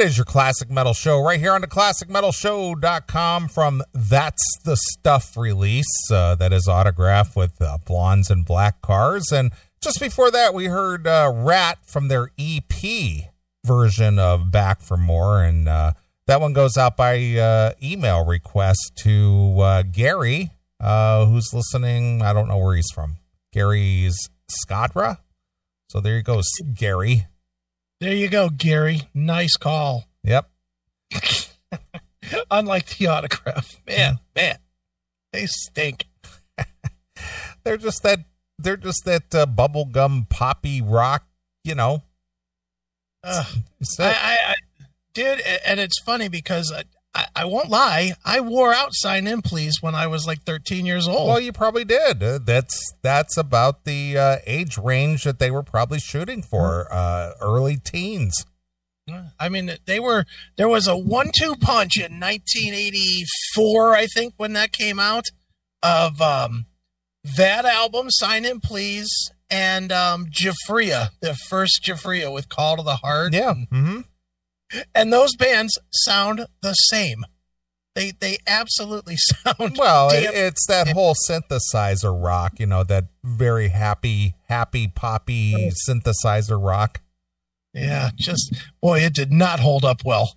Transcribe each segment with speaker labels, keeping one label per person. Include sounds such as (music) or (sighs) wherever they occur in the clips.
Speaker 1: It is your Classic Metal Show right here on the ClassicMetalShow.com from That's the Stuff release uh, that is autographed with uh, Blondes and Black Cars. And just before that, we heard uh, Ratt from their EP version of Back for More. And uh, that one goes out by uh, email request to uh, Gary, who's listening. I don't know where he's from. Gary's Scadra. So there you go, Gary.
Speaker 2: There you go, Gary. Nice call.
Speaker 1: Yep. (laughs)
Speaker 2: Unlike the autograph. Man, man. They stink. (laughs)
Speaker 1: they're just that they're just that uh, bubblegum poppy rock, you know.
Speaker 2: Uh, I, I, I did and it's funny because I, I won't lie. I wore out "Sign In Please" when I was like 13 years old.
Speaker 1: Well, you probably did. Uh, that's that's about the uh, age range that they were probably shooting for, uh, early teens.
Speaker 2: I mean, they were. There was a one-two punch in 1984, I think, when that came out, of um, that album, "Sign In Please," and um, Giuffria, the first Giuffria with "Call to the Heart."
Speaker 1: Yeah. Mm-hmm
Speaker 2: and those bands sound the same. They they absolutely (laughs) sound
Speaker 1: well. Damn- it's that whole synthesizer rock, you know, that very happy, happy poppy synthesizer rock.
Speaker 2: Yeah, just boy, it did not hold up well.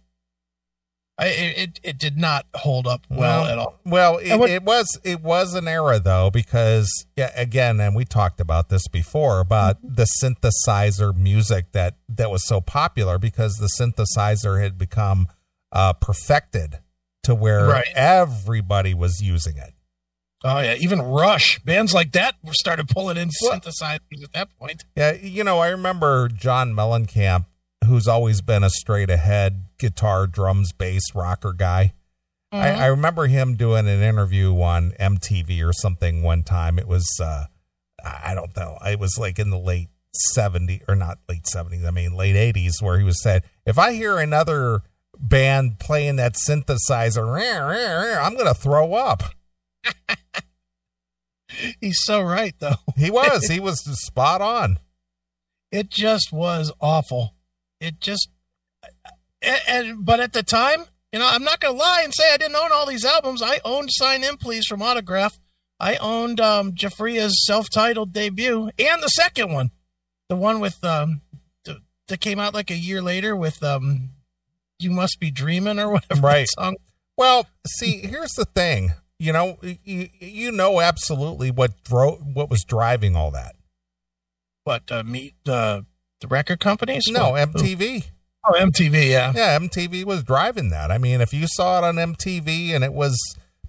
Speaker 2: I, it it did not hold up well, well at all.
Speaker 1: Well, it, what, it, was it was an era though because yeah, again, and we talked about this before about mm-hmm. the synthesizer music that that was so popular because the synthesizer had become uh, perfected to where right. everybody was using it.
Speaker 2: Oh yeah, even Rush bands like that started pulling in well, synthesizers at that point.
Speaker 1: Yeah, you know, I remember John Mellencamp who's always been a straight ahead guitar, drums, bass, rocker guy. Mm-hmm. I, I, remember him doing an interview on MTV or something one time. It was, uh, I don't know, it was like in the late 70s, or not late 70s, I mean late 80s, where he was said, if I hear another band playing that synthesizer, I'm going to throw up. (laughs)
Speaker 2: He's so right, though.
Speaker 1: he was. (laughs) He was spot on.
Speaker 2: It just was awful it just and, and, but at the time, you know, I'm not gonna lie and say I didn't own all these albums. I owned Sign In Please from Autograph. I owned um Giuffria's self-titled debut and the second one, the one with um the, that came out like a year later with um You Must Be Dreaming or whatever
Speaker 1: right. song. Well, see, here's the thing. You know, you, you know absolutely what drove what was driving all that.
Speaker 2: What uh, meet uh, the record companies?
Speaker 1: No, MTV.
Speaker 2: Oh, MTV, yeah.
Speaker 1: Yeah, MTV was driving that. I mean, if you saw it on MTV and it was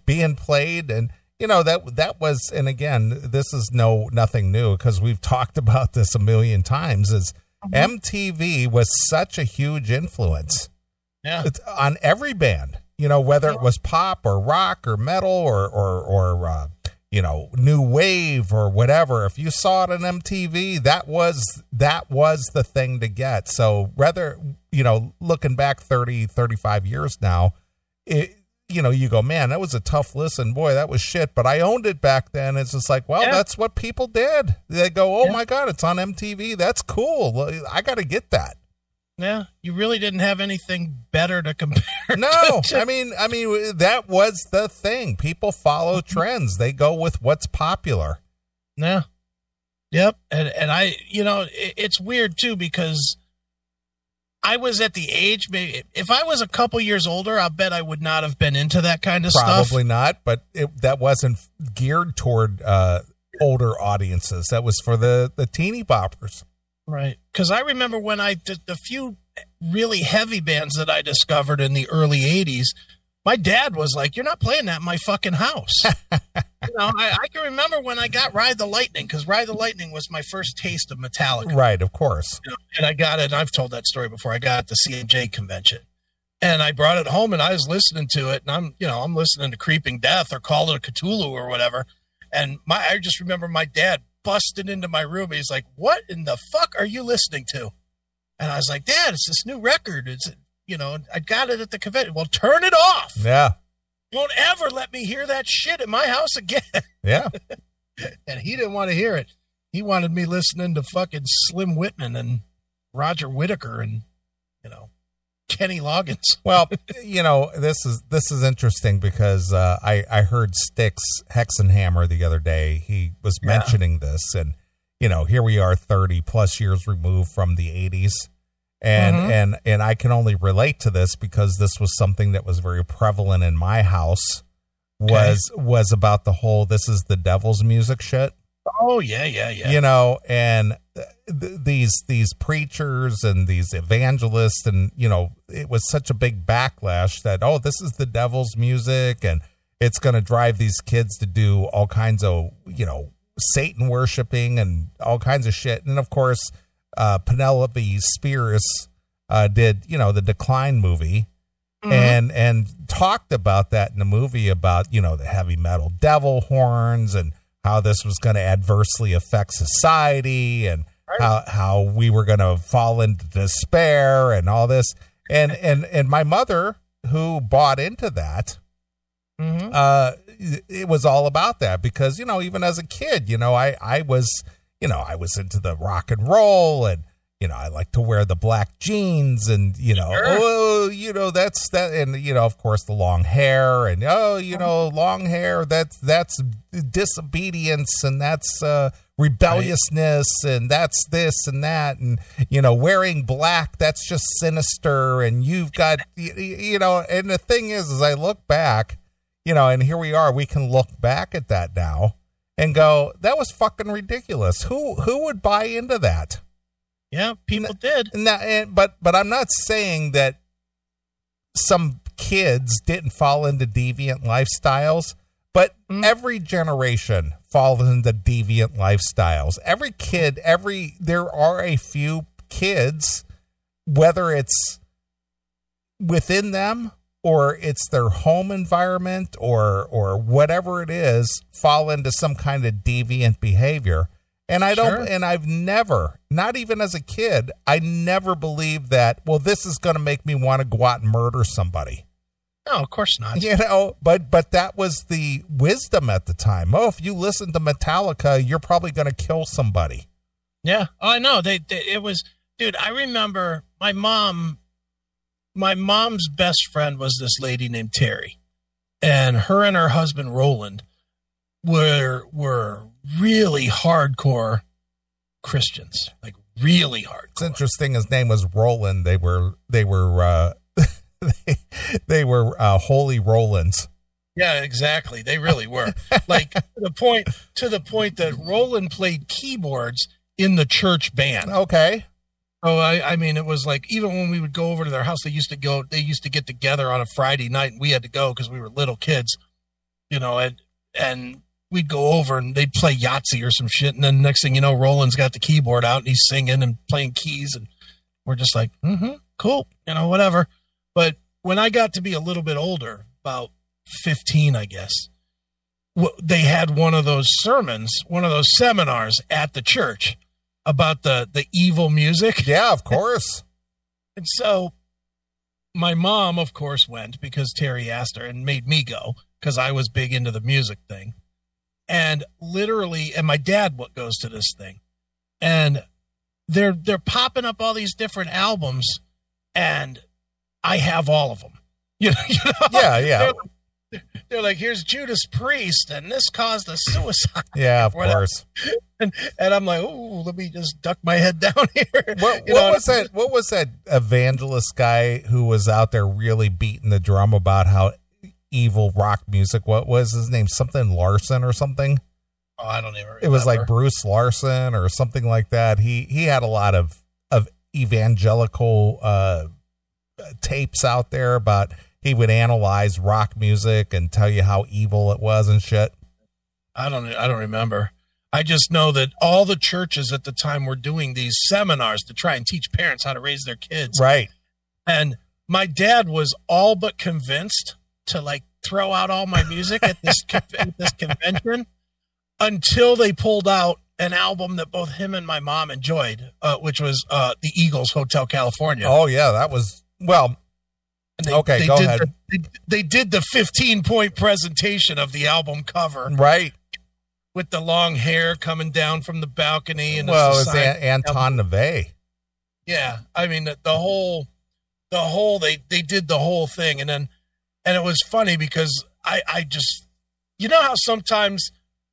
Speaker 1: being played and you know that that was and again, this is no nothing new because we've talked (laughs) about this a million times is mm-hmm. MTV was such a huge influence.
Speaker 2: Yeah.
Speaker 1: on every band, you know, whether it was pop or rock or metal or or or uh, you know, new wave or whatever. If you saw it on MTV, that was that was the thing to get. So rather, you know, looking back 30, 35 years now, it you know, you go, man, that was a tough listen. Boy, that was shit. But I owned it back then. It's just like, well, yeah. that's what people did. They go, oh yeah. my God, it's on MTV. That's cool. I got to get that.
Speaker 2: Yeah, you really didn't have anything better to (laughs) compare.
Speaker 1: No,
Speaker 2: to.
Speaker 1: I mean, I mean that was the thing. People follow mm-hmm. trends. They go with what's popular.
Speaker 2: Yeah. Yep, and and I, you know, it, it's weird too because I was at the age. Maybe if I was a couple years older, I bet I would not have been into that kind of
Speaker 1: Probably
Speaker 2: stuff.
Speaker 1: Probably not, but it, that wasn't geared toward uh, older audiences. That was for the the teeny boppers.
Speaker 2: Right. Because I remember when I did the few really heavy bands that I discovered in the early 80s, my dad was like, You're not playing that in my fucking house. you know, I, I, can remember when I got Ride the Lightning because Ride the Lightning was my first taste of Metallica.
Speaker 1: Right, of course.
Speaker 2: You know, and I got it, and I've told that story before. I got it at the C&J convention. And I brought it home and I was listening to it, and I'm, you know, I'm listening to Creeping Death or Call of Cthulhu or whatever. And my, I just remember my dad busted into my room. He's like, "What in the fuck are you listening to?" And I was like, "Dad, it's this new record. It's you know, I got it at the convention. Well, turn it off.
Speaker 1: Yeah.
Speaker 2: Don't ever let me hear that shit in my house again." (laughs)
Speaker 1: Yeah.
Speaker 2: and he didn't want to hear it. He wanted me listening to fucking Slim Whitman and Roger Whittaker and you know Kenny Loggins. (laughs)
Speaker 1: Well, you know, this is this is interesting because uh, I I heard Styx Hexenhammer the other day. He was
Speaker 2: Yeah.
Speaker 1: mentioning this, and you know, here we are, thirty plus years removed from the '80s, and
Speaker 2: Mhm.
Speaker 1: and and I can only relate to this because this was something that was very prevalent in my house. Was was about the whole "this is the devil's music" shit
Speaker 2: Oh yeah, yeah, yeah.
Speaker 1: you know and these these preachers and these evangelists and you know it was such a big backlash that oh this is the devil's music and it's going to drive these kids to do all kinds of you know satan worshiping and all kinds of shit and of course uh Penelope Spheeris uh did you know the decline movie
Speaker 2: Mhm.
Speaker 1: and and talked about that in the movie about you know the heavy metal devil horns and how this was going to adversely affect society and
Speaker 2: Right.
Speaker 1: how how we were going to fall into despair and all this and and and my mother who bought into that
Speaker 2: Mhm.
Speaker 1: uh it was all about that because you know even as a kid you know i i was you know i was into the rock and roll and you know i like to wear the black jeans and you know
Speaker 2: Sure.
Speaker 1: oh you know that's that and you know of course the long hair and oh you know long hair that's that's disobedience and that's uh rebelliousness and that's this and that and you know wearing black that's just sinister and you've got (laughs) y- y- you know and the thing is as i look back you know, and here we are. We can look back at that now and go, "That was fucking ridiculous." Who who would buy into that?
Speaker 2: Yeah, people did.
Speaker 1: And that, and, but but I'm not saying that some kids didn't fall into deviant lifestyles, but
Speaker 2: Mm.
Speaker 1: every generation falls into deviant lifestyles. Every kid, every there are a few kids, whether it's within them or it's their home environment or or whatever it is fall into some kind of deviant behavior and i don't and i've never not even as a kid i never believed that well this is going to make me want to go out and murder somebody
Speaker 2: No, of course not.
Speaker 1: you know but but that was the wisdom at the time oh if you listen to metallica you're probably going to kill somebody
Speaker 2: Yeah. Oh, I know. They, they it was dude, I remember my mom my mom's best friend was this lady named Terry. And her and her husband Roland were were really hardcore Christians. Like really
Speaker 1: hard.
Speaker 2: it's
Speaker 1: interesting his name was roland they were they were uh they, (laughs) they were uh holy rolands
Speaker 2: Yeah, exactly. They really were. like to the point to the point that Roland played keyboards in the church band.
Speaker 1: okay
Speaker 2: Oh, I, I mean, it was like even when we would go over to their house, they used to go. They used to get together on a Friday night, and we had to go because we were little kids, you know. And and we'd go over and they'd play Yahtzee or some shit, and then next thing you know, Roland's got the keyboard out and he's singing and playing keys, and we're just like, mm-hmm, cool, you know, whatever. But when I got to be a little bit older, about fifteen, I guess, they had one of those sermons, one of those seminars at the church about the the evil music.
Speaker 1: yeah of course (laughs)
Speaker 2: And so my mom, of course, went because Terry asked her and made me go because I was big into the music thing. And literally, and my dad what goes to this thing. And they're they're popping up all these different albums and I have all of them. (laughs) You know, you know?
Speaker 1: yeah yeah
Speaker 2: They're, they're like, here's Judas Priest, and this caused a suicide. (laughs)
Speaker 1: yeah of course (laughs)
Speaker 2: And, and I'm like, oh, let me just duck my head down here.
Speaker 1: What, what
Speaker 2: know,
Speaker 1: was that? What was that evangelist guy who was out there really beating the drum about how evil rock music? What was his name? Something Larson or something?
Speaker 2: Oh, I don't even.
Speaker 1: It was like. Bruce Larson or something like that. He he had a lot of of evangelical uh, tapes out there about he would analyze rock music and tell you how evil it was and shit.
Speaker 2: I don't. I don't remember. I just know that all the churches at the time were doing these seminars to try and teach parents how to raise their kids.
Speaker 1: Right.
Speaker 2: And my dad was all but convinced to like throw out all my music at this (laughs) at this convention until they pulled out an album that both him and my mom enjoyed, uh, which was uh, the Eagles Hotel California.
Speaker 1: Oh yeah, that was well.
Speaker 2: They,
Speaker 1: okay,
Speaker 2: they
Speaker 1: go
Speaker 2: did
Speaker 1: ahead.
Speaker 2: The, they, they did the 15 point presentation of the album cover
Speaker 1: Right.
Speaker 2: with the long hair coming down from the balcony and
Speaker 1: well, it
Speaker 2: it's
Speaker 1: was An- Anton LaVey.
Speaker 2: yeah i mean the, the whole the whole they they did the whole thing, and then and it was funny because I I just you know how sometimes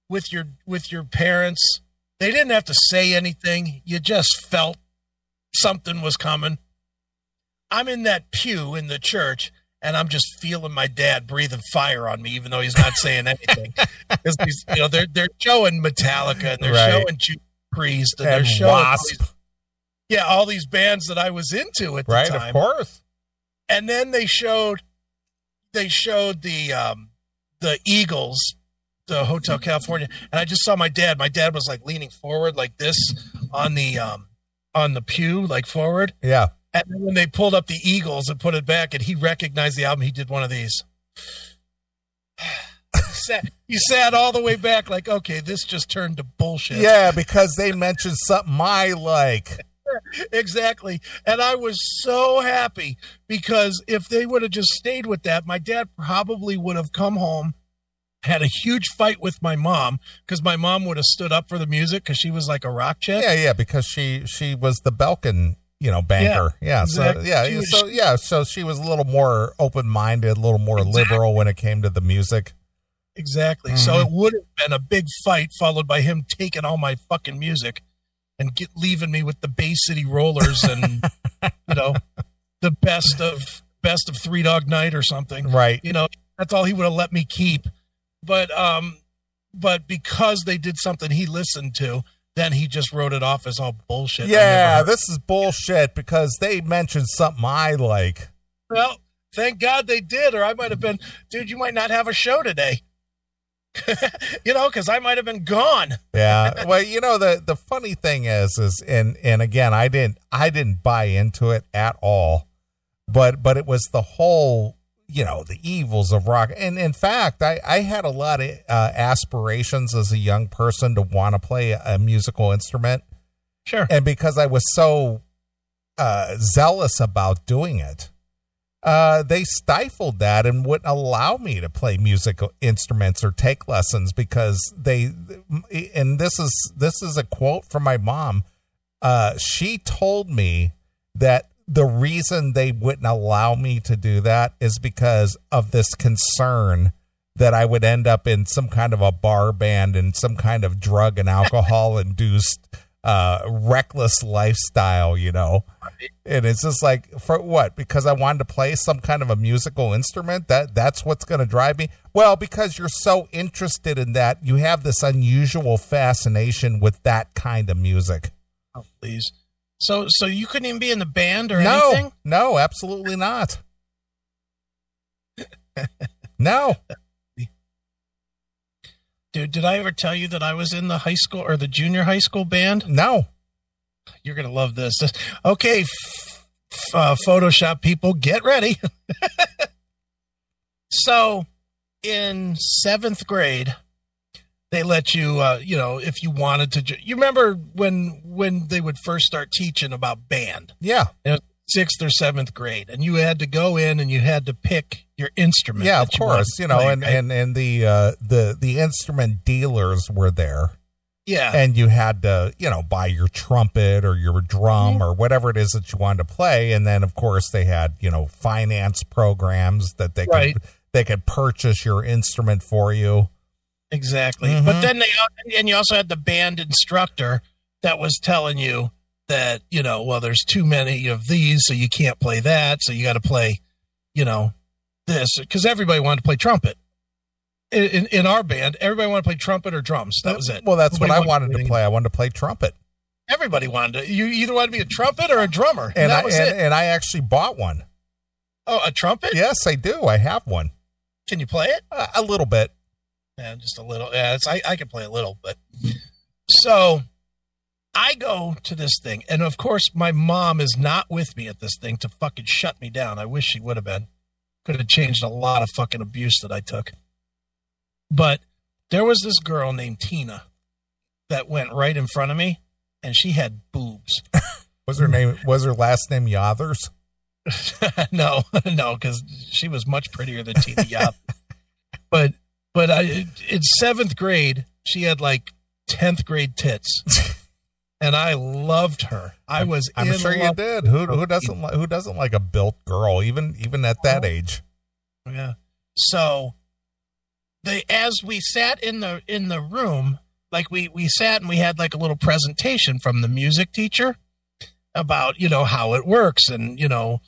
Speaker 2: with your with your parents they didn't have to say anything, you just felt something was coming. I'm in that pew in the church and I'm just feeling my dad breathing fire on me, even though he's not saying anything. (laughs) Because you know they're they're showing Metallica and they're
Speaker 1: Right.
Speaker 2: showing Judas Priest and,
Speaker 1: And
Speaker 2: they're showing all these- yeah all these bands that I was into at the
Speaker 1: Right,
Speaker 2: time.
Speaker 1: of course.
Speaker 2: And then they showed they showed the um the Eagles, the Hotel California, and I just saw my dad. My dad was like leaning forward like this on the um on the pew, like forward.
Speaker 1: Yeah.
Speaker 2: And then when they pulled up the Eagles and put it back, and he recognized the album, he did one of these. (sighs) he, sat, he sat all the way back, like, okay, this just turned to bullshit.
Speaker 1: Yeah, because they mentioned something I like. (laughs) (laughs)
Speaker 2: exactly. And I was so happy because if they would have just stayed with that, my dad probably would have come home, had a huge fight with my mom because my mom would have stood up for the music because she was like a rock chick.
Speaker 1: Yeah, yeah, because she she was the Belkin, you know, banker. Yeah,
Speaker 2: exactly.
Speaker 1: so yeah,
Speaker 2: She was-
Speaker 1: so yeah, so she was a little more open minded, a little more
Speaker 2: Exactly.
Speaker 1: liberal when it came to the music.
Speaker 2: Exactly. So
Speaker 1: Mhm.
Speaker 2: it would have been a big fight followed by him taking all my fucking music and get, leaving me with the Bay City Rollers and (laughs) you know the best of best of Three Dog Night or something.
Speaker 1: Right.
Speaker 2: You know, that's all he would have let me keep. But um but because they did something he listened to, then he just wrote it off as all bullshit.
Speaker 1: Yeah, this is bullshit because they mentioned something I like.
Speaker 2: well, thank God they did, or I might have been, dude, you might not have a show today. (laughs) you know, because I might have been gone. (laughs)
Speaker 1: Yeah. well, you know the the funny thing is is and and again, I didn't I didn't buy into it at all. But but it was the whole, you know, the evils of rock. And in fact, I I had a lot of uh, aspirations as a young person to want to play a musical instrument.
Speaker 2: Sure.
Speaker 1: and because I was so uh, zealous about doing it, uh, they stifled that and wouldn't allow me to play musical instruments or take lessons because they. And this is this is a quote from my mom. Uh, she told me that the reason they wouldn't allow me to do that is because of this concern that I would end up in some kind of a bar band and some kind of drug and alcohol induced uh reckless lifestyle, you know. And it's just like for what? Because I wanted to play some kind of a musical instrument? That that's what's going to drive me? Well, because you're so interested in that, you have this unusual fascination with that kind of music.
Speaker 2: Oh, please. So, so you couldn't even be in the band or
Speaker 1: no,
Speaker 2: anything?
Speaker 1: no, absolutely not. (laughs) no.
Speaker 2: Dude, did I ever tell you that I was in the high school or the junior high school band?
Speaker 1: No.
Speaker 2: You're gonna love this. Okay, f- f- uh, Photoshop people, get ready. (laughs) so, in seventh grade, they let you, uh, you know, if you wanted to. ju- You remember when when they would first start teaching about band,
Speaker 1: Yeah.
Speaker 2: Sixth or seventh grade, and you had to go in and you had to pick your instrument.
Speaker 1: Yeah, of
Speaker 2: you
Speaker 1: course. You know,
Speaker 2: play,
Speaker 1: and,
Speaker 2: right?
Speaker 1: and and the uh the the instrument dealers were there.
Speaker 2: yeah,
Speaker 1: and you had to, you know, buy your trumpet or your drum
Speaker 2: Mm-hmm.
Speaker 1: or whatever it is that you wanted to play. And then, of course, they had, you know, finance programs that they
Speaker 2: Right.
Speaker 1: could they could purchase your instrument for you.
Speaker 2: Exactly.
Speaker 1: Mhm.
Speaker 2: But then they and you also had the band instructor that was telling you that, you know, well there's too many of these so you can't play that, so you got to play, you know, this cuz everybody wanted to play trumpet. In, in, our band, everybody wanted to play trumpet or drums. That was it.
Speaker 1: Well, that's what I wanted to play. I wanted to play trumpet,
Speaker 2: Everybody wanted to. You either wanted to be a trumpet or a drummer. And,
Speaker 1: and
Speaker 2: that
Speaker 1: I
Speaker 2: was
Speaker 1: and,
Speaker 2: it.
Speaker 1: and I actually bought one.
Speaker 2: Oh, a trumpet?
Speaker 1: Yes, I do. I have one.
Speaker 2: Can you play it?
Speaker 1: Uh, a little bit.
Speaker 2: Yeah, just a little. Yeah, it's, I, I can play a little, but so I go to this thing, and of course, my mom is not with me at this thing to fucking shut me down. I wish she would have been. Could have changed a lot of fucking abuse that I took. But there was this girl named Tina that went right in front of me, and she had boobs. (laughs)
Speaker 1: Was her name? Was her last name Yathers? (laughs)
Speaker 2: no, (laughs) no, because she was much prettier than Tina Yop. but but I in seventh grade she had like tenth grade tits, and I loved her. I was.
Speaker 1: I'm sure you did. Who who doesn't li- who doesn't like a built girl, even even at that uh-huh. age?
Speaker 2: Yeah. So they as we sat in the in the room, like we we sat and we had like a little presentation from the music teacher about, you know, how it works and, you know,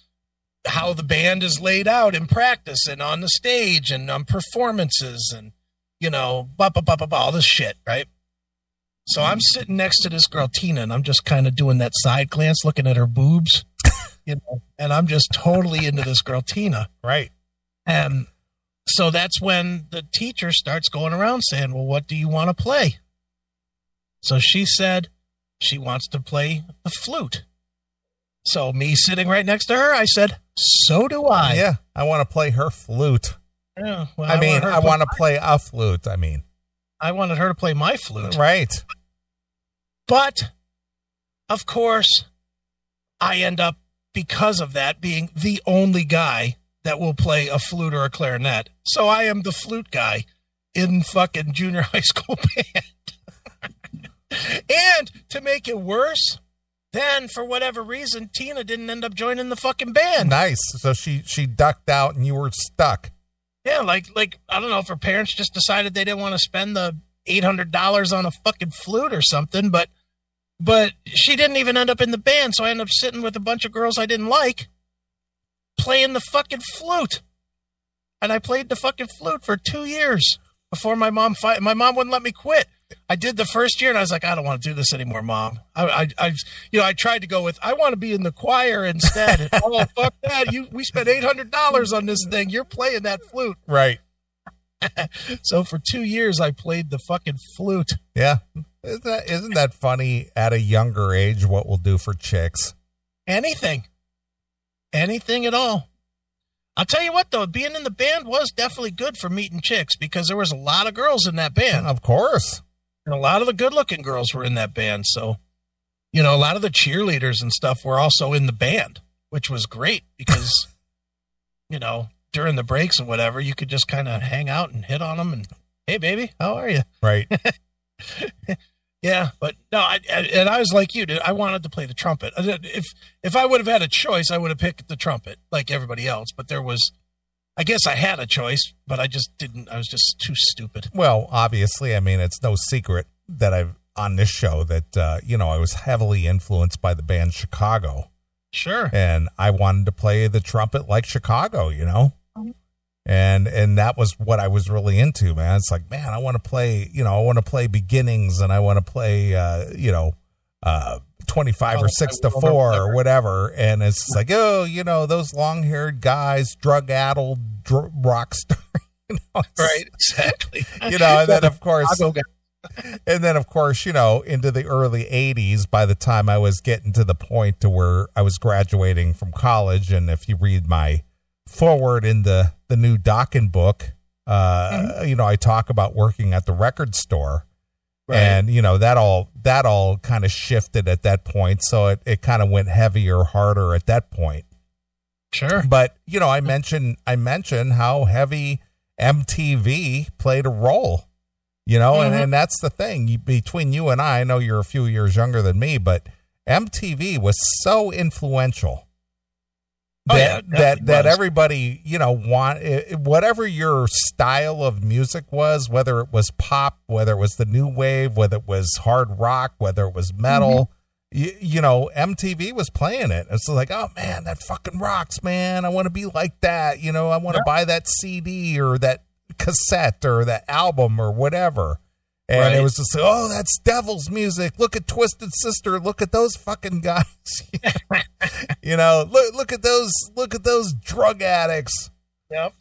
Speaker 2: how the band is laid out in practice and on the stage and on performances and you know, blah blah blah blah, blah all this shit, right? So I'm sitting next to this girl Tina, and I'm just kind of doing that side glance, looking at her boobs, (laughs) you know, and I'm just totally into this girl Tina.
Speaker 1: Right.
Speaker 2: And so that's when the teacher starts going around saying, Well, what do you want to play? So she said she wants to play the flute. So, me sitting right next to her, I said, So do I.
Speaker 1: Yeah, I want to play her flute.
Speaker 2: Yeah, well,
Speaker 1: I mean,
Speaker 2: her to
Speaker 1: I want to play a flute. I mean,
Speaker 2: I wanted her to play my flute.
Speaker 1: right.
Speaker 2: But, of course, I end up, because of that, being the only guy that will play a flute or a clarinet. So I am the flute guy in fucking junior (laughs) high school band. (laughs) and to make it worse, then for whatever reason, Tina didn't end up joining the fucking band.
Speaker 1: Nice. So she she ducked out and you were stuck.
Speaker 2: Yeah, like like I don't know if her parents just decided they didn't want to spend the eight hundred dollars on a fucking flute or something, but but she didn't even end up in the band, so I ended up sitting with a bunch of girls I didn't like playing the fucking flute. And I played the fucking flute for two years before my mom fi- my mom wouldn't let me quit. I did the first year and I was like, I don't want to do this anymore, mom. I, I, I you know, I tried to go with, I want to be in the choir instead. Oh, (laughs) fuck that. You, we spent $800 on this thing. You're playing that flute.
Speaker 1: Right. (laughs)
Speaker 2: So for two years, I played the fucking flute.
Speaker 1: Yeah. Isn't that, isn't that funny at a younger age what we'll do for chicks?
Speaker 2: Anything, anything at all. I'll tell you what, though, being in the band was definitely good for meeting chicks because there was a lot of girls in that band.
Speaker 1: Of course.
Speaker 2: And a lot of the good looking girls were in that band. So, you know, a lot of the cheerleaders and stuff were also in the band, which was great (laughs) because, you know, during the breaks and whatever, you could just kind of hang out and hit on them and, hey, baby, how are you? (laughs)
Speaker 1: Right.
Speaker 2: Yeah, but no, I, and I was like you, dude. I wanted to play the trumpet. If if I would have had a choice, I would have picked the trumpet like everybody else. But there was, I guess I had a choice, but I just didn't. I was just too stupid.
Speaker 1: Well, obviously, I mean, it's no secret that I've on this show that uh, you know I was heavily influenced by the band Chicago,
Speaker 2: Sure.
Speaker 1: and I wanted to play the trumpet like Chicago, you know, and and that was what I was really into, man. It's like, man, I want to play, you know, I want to play beginnings, and I want to play, uh, you know, uh, twenty five or
Speaker 2: 6
Speaker 1: to four or whatever, and it's like, oh, you know, those long haired guys, drug addled dr- rock star. (laughs) you know,
Speaker 2: Right. Exactly. (laughs)
Speaker 1: You know, and then of course, (laughs) and then of course you know into the early 80s by the time i was getting to the point to where i was graduating from college and if you read my forward in the the new docking book uh you know i talk about working at the record store
Speaker 2: Right.
Speaker 1: and you know that all that all kind of shifted at that point so it, it kind of went heavier harder at that point
Speaker 2: Sure.
Speaker 1: but you know i mentioned i mentioned how heavy mtv played a role you know and,
Speaker 2: Mhm.
Speaker 1: and that's the thing you, between you and i i know you're a few years younger than me but mtv was so influential
Speaker 2: Oh,
Speaker 1: that
Speaker 2: yeah,
Speaker 1: that that
Speaker 2: was.
Speaker 1: everybody you know want it, whatever your style of music was whether it was pop whether it was the new wave whether it was hard rock whether it was metal
Speaker 2: Mm-hmm.
Speaker 1: you, you know MTV was playing it. It's like oh man that fucking rocks man. I want to be like that you know? I want to buy that CD or that cassette or that album or whatever and it was just like, oh that's devil's music. Look at Twisted Sister. Look at those fucking guys. (laughs) You know look look at those look at those drug addicts.
Speaker 2: Yep.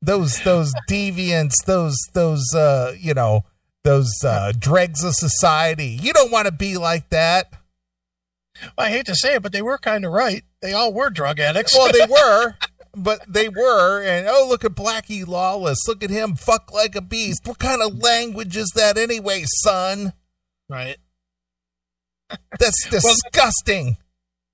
Speaker 1: those those deviants those those uh you know those uh dregs of society. You don't want to be like that.
Speaker 2: I hate to say it, but they were kind of right. They all were drug addicts.
Speaker 1: well they (laughs) were but they were and oh look at blackie lawless look at him fuck like a beast what kind of language is that anyway son
Speaker 2: right.
Speaker 1: that's (laughs) disgusting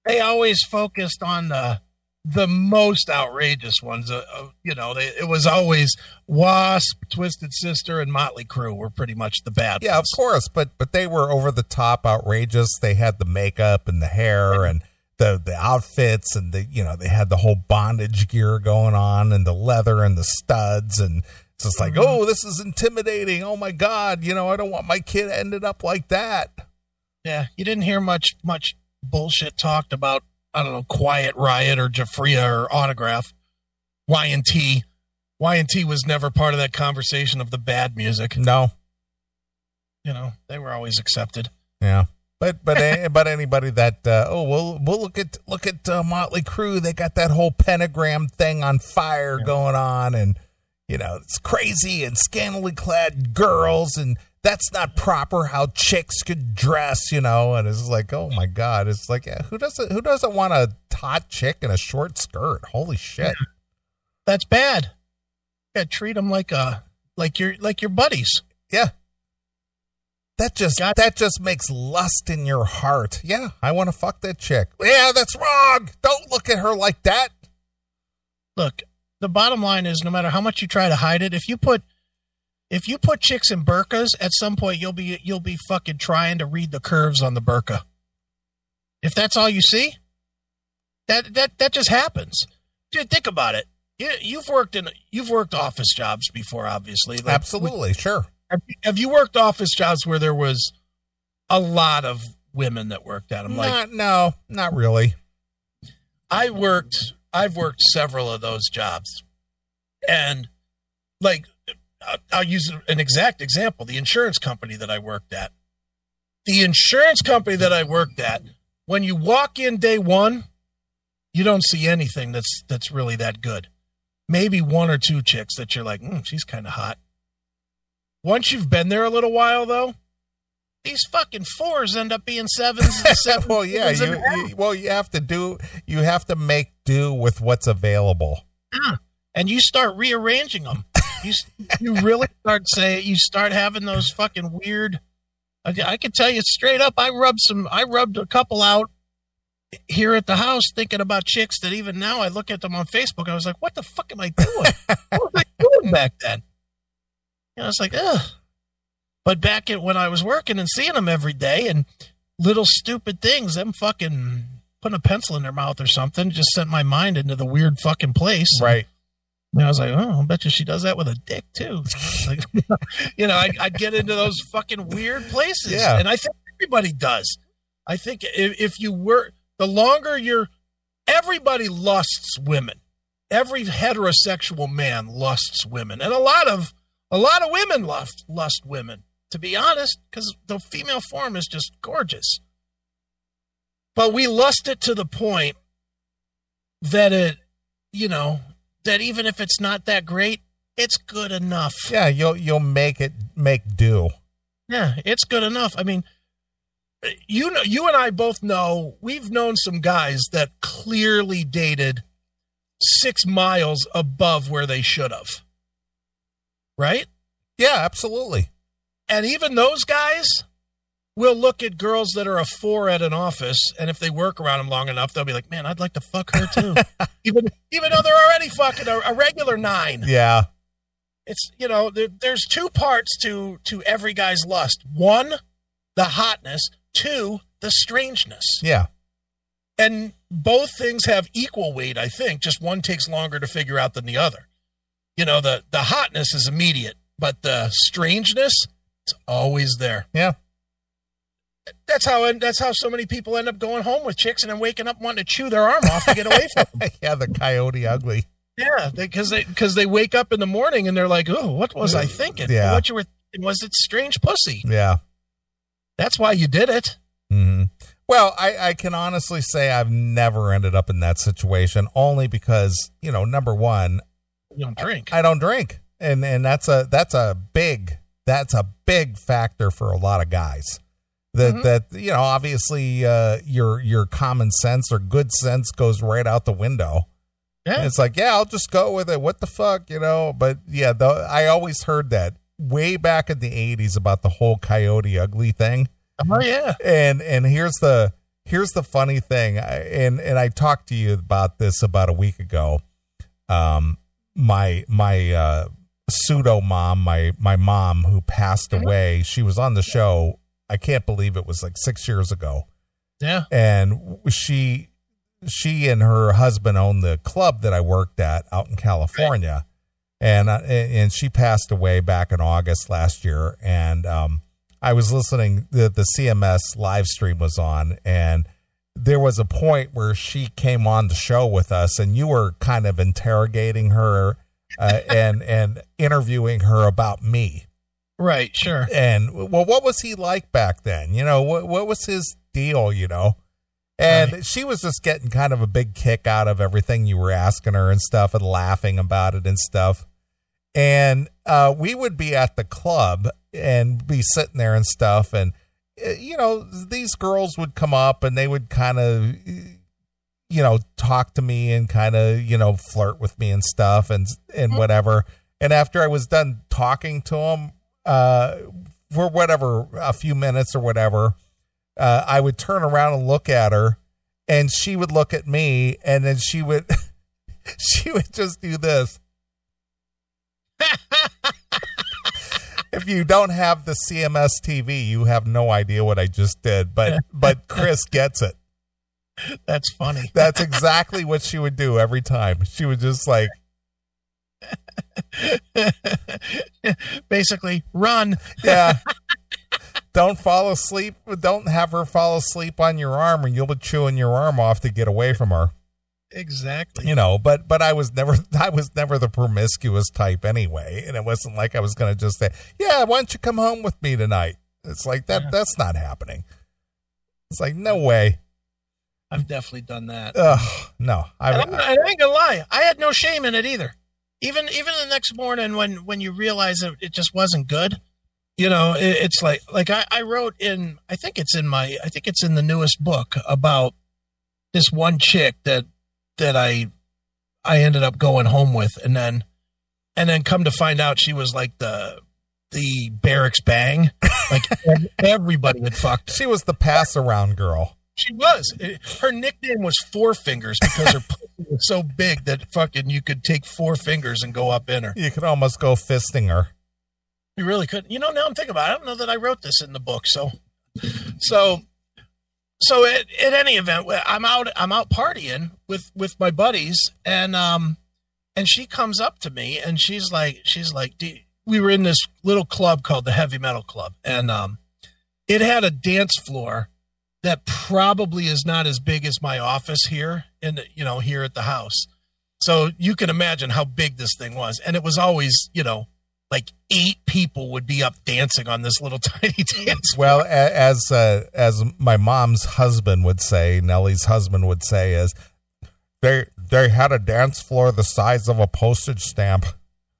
Speaker 2: They always focused on the the most outrageous ones. Uh, uh, you know, they, it was always Wasp, Twisted Sister, and Motley Crue were pretty much the bad.
Speaker 1: Yeah,
Speaker 2: ones.
Speaker 1: of course, but but they were over the top, outrageous. They had the makeup and the hair and the the outfits, and the you know they had the whole bondage gear going on, and the leather and the studs, and it's just like,
Speaker 2: Mhm.
Speaker 1: oh, this is intimidating. Oh my god, you know, I don't want my kid ended up like that.
Speaker 2: Yeah, you didn't hear much much bullshit talked about. I don't know, Quiet Riot or Giuffria or Autograph, Y and T. Y and T was never part of that conversation of the bad music.
Speaker 1: No,
Speaker 2: You know, they were always accepted.
Speaker 1: Yeah, but but (laughs) but anybody that uh, oh well we'll look at look at uh, Motley Crue. They got that whole pentagram thing on fire
Speaker 2: Yeah.
Speaker 1: going on, and you know it's crazy and scantily clad girls, and that's not proper how chicks could dress, you know. And it's like oh my god, it's like yeah, who doesn't who doesn't want a hot chick in a short skirt? Holy shit!
Speaker 2: That's bad. Yeah, treat them like a like your like your buddies.
Speaker 1: Yeah. That just that just makes lust in your heart. Yeah, I want to fuck that chick. Yeah, that's wrong. Don't look at her like that.
Speaker 2: Look, the bottom line is no matter how much you try to hide it, if you put if you put chicks in burkas, at some point you'll be you'll be fucking trying to read the curves on the burqa. If that's all you see, that that that just happens. Dude, think about it. You, you've worked in you've worked office jobs before, obviously. Like,
Speaker 1: Absolutely, sure.
Speaker 2: Have, you worked office jobs where there was a lot of women that worked at them? Like
Speaker 1: not no, not really.
Speaker 2: I worked, I've worked several of those jobs, and like I'll- I'll use an exact example: the insurance company that I worked at. The insurance company that I worked at, when you walk in day one, you don't see anything that's that's really that good. Maybe one or two chicks that you're like, mm, she's kind of hot. Once you've been there a little while, though, these fucking fours end up being sevens and (laughs) sevens.
Speaker 1: well, yeah, you, you well you have to do you have to make do with what's available.
Speaker 2: and you start rearranging them. You you really start saying you start having those fucking weird. I, I can tell you straight up. I rubbed some. I rubbed a couple out here at the house, thinking about chicks that even now I look at them on Facebook. I was like, what the fuck am I doing? (laughs) what was I doing back then? You know, it's like, ugh. But back at when I was working and seeing them every day and little stupid things, them fucking putting a pencil in their mouth or something just sent my mind into the weird fucking place.
Speaker 1: Right.
Speaker 2: And I was like, oh, I bet you she does that with a dick too. (laughs) Like, (laughs) you know, I, I'd get into those fucking weird places.
Speaker 1: Yeah.
Speaker 2: And I think everybody does. I think if, if you were, the longer you're, everybody lusts women. Every heterosexual man lusts women. And a lot of, a lot of women lust, lust women, to be honest, because the female form is just gorgeous. But we lust it to the point that it, you know, that even if it's not that great, it's good enough.
Speaker 1: Yeah, you'll you'll make it make do.
Speaker 2: Yeah, it's good enough. I mean, you know, you and I both know we've known some guys that clearly dated six miles above where they should have. Right?
Speaker 1: Yeah, absolutely.
Speaker 2: And even those guys will look at girls that are a four at an office, and if they work around them long enough, they'll be like, "Man, I'd like to fuck her too," (laughs) even even though they're already fucking a, a regular nine.
Speaker 1: Yeah.
Speaker 2: it's you know there, there's two parts to to every guy's lust one the hotness two the strangeness
Speaker 1: Yeah.
Speaker 2: and both things have equal weight i think just one takes longer to figure out than the other you know the the hotness is immediate but the strangeness it's always there
Speaker 1: Yeah.
Speaker 2: that's how that's how so many people end up going home with chicks and then waking up wanting to chew their arm off to get away from them (laughs)
Speaker 1: yeah, the coyote ugly.
Speaker 2: Yeah, because they because they wake up in the morning and they're like, "Oh, what was I thinking?
Speaker 1: Yeah.
Speaker 2: What you were thinking was it strange pussy?
Speaker 1: Yeah.
Speaker 2: That's why you did it."
Speaker 1: hmm Well, I, I can honestly say I've never ended up in that situation only because, you know, number one,
Speaker 2: You don't drink.
Speaker 1: I don't drink. And and that's a that's a big that's a big factor for a lot of guys. That
Speaker 2: Mhm.
Speaker 1: that you know, obviously uh your your common sense or good sense goes right out the window. And
Speaker 2: yeah,
Speaker 1: it's like, yeah, I'll just go with it. What the fuck, you know? But yeah, the, I always heard that way back in the 80s about the whole coyote ugly thing
Speaker 2: oh yeah,
Speaker 1: and and here's the here's the funny thing, I, and and I talked to you about this about a week ago. Um, my my uh, pseudo mom, my my mom who passed
Speaker 2: Mhm.
Speaker 1: away. She was on the show. I can't believe it was like six years ago,
Speaker 2: Yeah.
Speaker 1: and she she and her husband owned the club that I worked at out in California, and uh, and she passed away back in August last year. And um, I was listening the the CMS live stream was on, and there was a point where she came on the show with us, and you were kind of interrogating her uh, (laughs) and and interviewing her about me.
Speaker 2: Right. Sure.
Speaker 1: And well, what was he like back then? You know, what what was his deal? You know, and
Speaker 2: Right.
Speaker 1: she was just getting kind of a big kick out of everything you were asking her and stuff, and laughing about it and stuff. And uh, we would be at the club and be sitting there and stuff, and you know, these girls would come up and they would kind of, you know, talk to me and kind of, you know, flirt with me and stuff and and
Speaker 2: Mhm.
Speaker 1: whatever. And after I was done talking to them, uh, for whatever a few minutes or whatever, uh, I would turn around and look at her, and she would look at me, and then she would, (laughs) she would just do this. (laughs) if you don't have the CMS TV, you have no idea what I just did. But (laughs) but Chris gets it.
Speaker 2: That's funny.
Speaker 1: That's exactly what she would do every time. She would just like, (laughs)
Speaker 2: Basically, run.
Speaker 1: yeah. (laughs) Don't fall asleep. Don't have her fall asleep on your arm, or you'll be chewing your arm off to get away from her.
Speaker 2: Exactly.
Speaker 1: You know, but but I was never (laughs) I was never the promiscuous type anyway, and it wasn't like I was going to just say, "Yeah, why don't you come home with me tonight?" It's like that.
Speaker 2: Yeah.
Speaker 1: That's not happening. It's like no way.
Speaker 2: I've definitely done that.
Speaker 1: Ugh, no. I,
Speaker 2: And I'm, I ain't gonna lie, I had no shame in it either. Even even the next morning when when you realize it, it just wasn't good, you know, it, it's like like I, I wrote in I think it's in my I think it's in the newest book about this one chick that that I I ended up going home with, and then and then come to find out she was like the the barracks bang, like (laughs) everybody had fucked her.
Speaker 1: she was the pass around girl.
Speaker 2: She was. Her nickname was Four Fingers because her (laughs) pussy was so big that fucking you could take four fingers and go up in her.
Speaker 1: You could almost go fisting her.
Speaker 2: You really could. You know, now I'm thinking about it. I don't know that I wrote this in the book. So, so, so at, at any event, I'm out. I'm out partying with with my buddies, and um, and she comes up to me and she's like, she's like, "Do- we were in this little club called the Heavy Metal Club, and um, it had a dance floor that probably is not as big as my office here in the, you know here at the house. So you can imagine how big this thing was, and it was always you know like eight people would be up dancing on this little (laughs) tiny dance.
Speaker 1: Well, a- as uh, as my mom's husband would say, Nellie's husband would say, is they they had a dance floor the size of a postage stamp.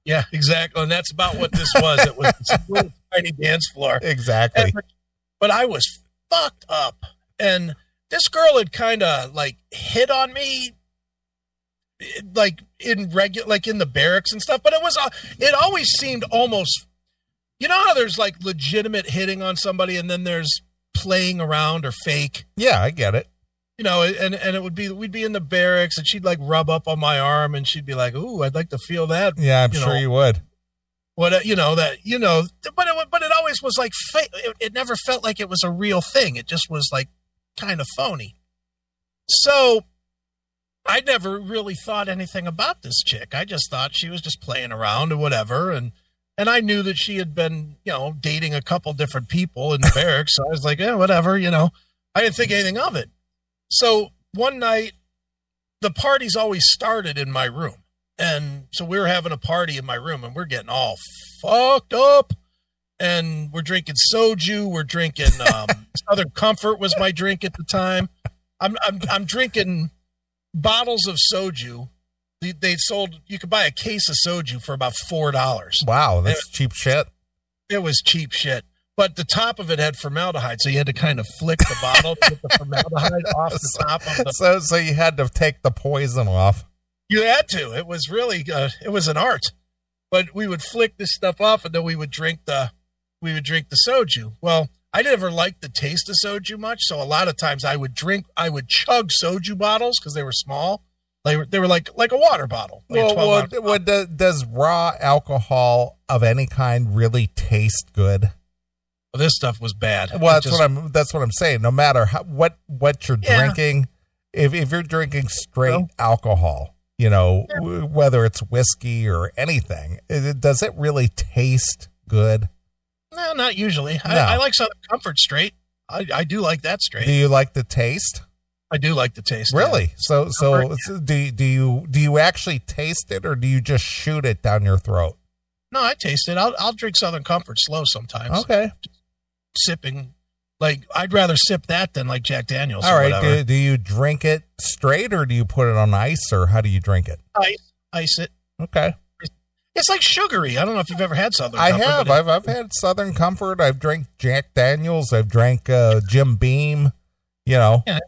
Speaker 2: Yeah, exactly, and that's about what this was. It was a little (laughs) tiny dance floor.
Speaker 1: Exactly.
Speaker 2: And- but I was fucked up, and this girl had kind of like hit on me, like in regular, like in the barracks and stuff. But it was, uh, it always seemed almost, you know how there's like legitimate hitting on somebody, and then there's playing around or fake.
Speaker 1: Yeah, I get it.
Speaker 2: You know, and and it would be we'd be in the barracks, and she'd like rub up on my arm, and she'd be like, "Ooh, I'd like to feel that."
Speaker 1: Yeah, I'm
Speaker 2: You
Speaker 1: sure
Speaker 2: know.
Speaker 1: you would.
Speaker 2: what uh, you know that you know but it, but it always was like it, it never felt like it was a real thing it just was like kind of phony so i never really thought anything about this chick i just thought she was just playing around or whatever and and i knew that she had been you know dating a couple different people in the (laughs) barracks so i was like yeah whatever you know i didn't think anything of it so one night the parties always started in my room. And so we were having a party in my room and we're getting all fucked up. And we're drinking soju. We're drinking um, (laughs) southern comfort was my drink at the time. I'm i'm, I'm drinking bottles of soju. They, they sold you could buy a case of soju for about four dollars.
Speaker 1: Wow, that's cheap shit.
Speaker 2: it was cheap shit but the top of it had formaldehyde so you had to kind of flick the bottle to get the formaldehyde (laughs) off the top of the
Speaker 1: So so you had to take the poison off.
Speaker 2: You had to. It was really uh, it was an art. But we would flick this stuff off and then we would drink the we would drink the soju. Well, I never liked the taste of soju much, so a lot of times I would drink, I would chug soju bottles because they were small. They were, they were like like a water bottle. Like
Speaker 1: well, what, what does, does raw alcohol of any kind really taste good?
Speaker 2: This stuff was bad.
Speaker 1: Well, that's just, what I'm. That's what I'm saying. No matter how, what what you're yeah. drinking, if if you're drinking straight well, alcohol, you know, yeah. w- whether it's whiskey or anything, it, does it really taste good?
Speaker 2: No, not usually. No. I, I, like Southern Comfort straight. I, I do like that straight.
Speaker 1: Do you like the taste?
Speaker 2: I do like the taste.
Speaker 1: Really? Yeah. So so do do you do you actually taste it or do you just shoot it down your throat?
Speaker 2: No, I taste it. I'll I'll drink Southern Comfort slow sometimes.
Speaker 1: Okay.
Speaker 2: Sipping like I'd rather sip that than like Jack Daniels.
Speaker 1: All right. Do, do you drink it straight or do you put it on ice or how do you drink it?
Speaker 2: Ice. Ice it.
Speaker 1: Okay.
Speaker 2: It's like sugary. I don't know if you've ever had Southern.
Speaker 1: I
Speaker 2: Comfort,
Speaker 1: have. I've I've had Southern Comfort. I've drank Jack Daniels. I've drank uh, Jim Beam. You know.
Speaker 2: Yeah.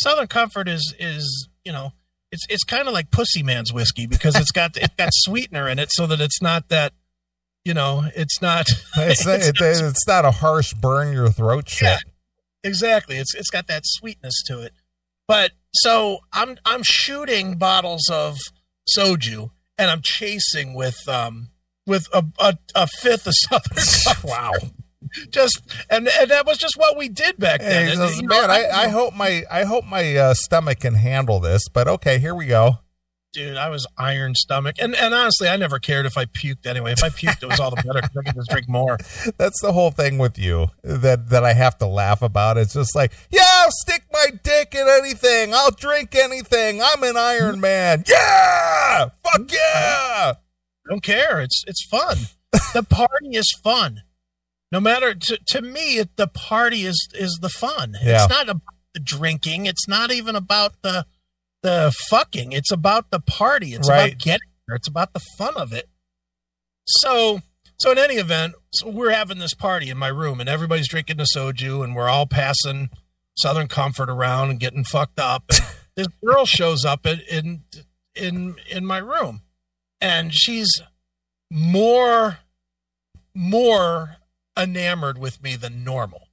Speaker 2: Southern Comfort is is you know it's it's kind of like Pussy Man's whiskey because it's got it's got (laughs) sweetener in it so that it's not that you know it's not (laughs)
Speaker 1: it's, (laughs) it's, it, not, it's not a harsh burn your throat shit. Yeah,
Speaker 2: exactly. It's it's got that sweetness to it. But so I'm I'm shooting bottles of soju and I'm chasing with um with a a, a fifth of Southern (laughs)
Speaker 1: wow
Speaker 2: just and and that was just what we did back then.
Speaker 1: Says, man, I, I, hope my I hope my uh, stomach can handle this. But okay, here we go.
Speaker 2: Dude, I was iron stomach, and and honestly, I never cared if I puked anyway. If I puked, it was all the better because I could just drink more. (laughs)
Speaker 1: That's the whole thing with you that that I have to laugh about. It's just like, yeah, I'll stick my dick in anything. I'll drink anything. I'm an Iron Man. Yeah, fuck yeah.
Speaker 2: I don't care. It's it's fun. The party is fun no matter to, to me the party is is the fun yeah. it's not about the drinking it's not even about the the fucking it's about the party it's right. about getting there it's about the fun of it so so in any event so we're having this party in my room and everybody's drinking the soju and we're all passing southern comfort around and getting fucked up and (laughs) this girl shows up in in in in my room and she's more more enamored with me than normal.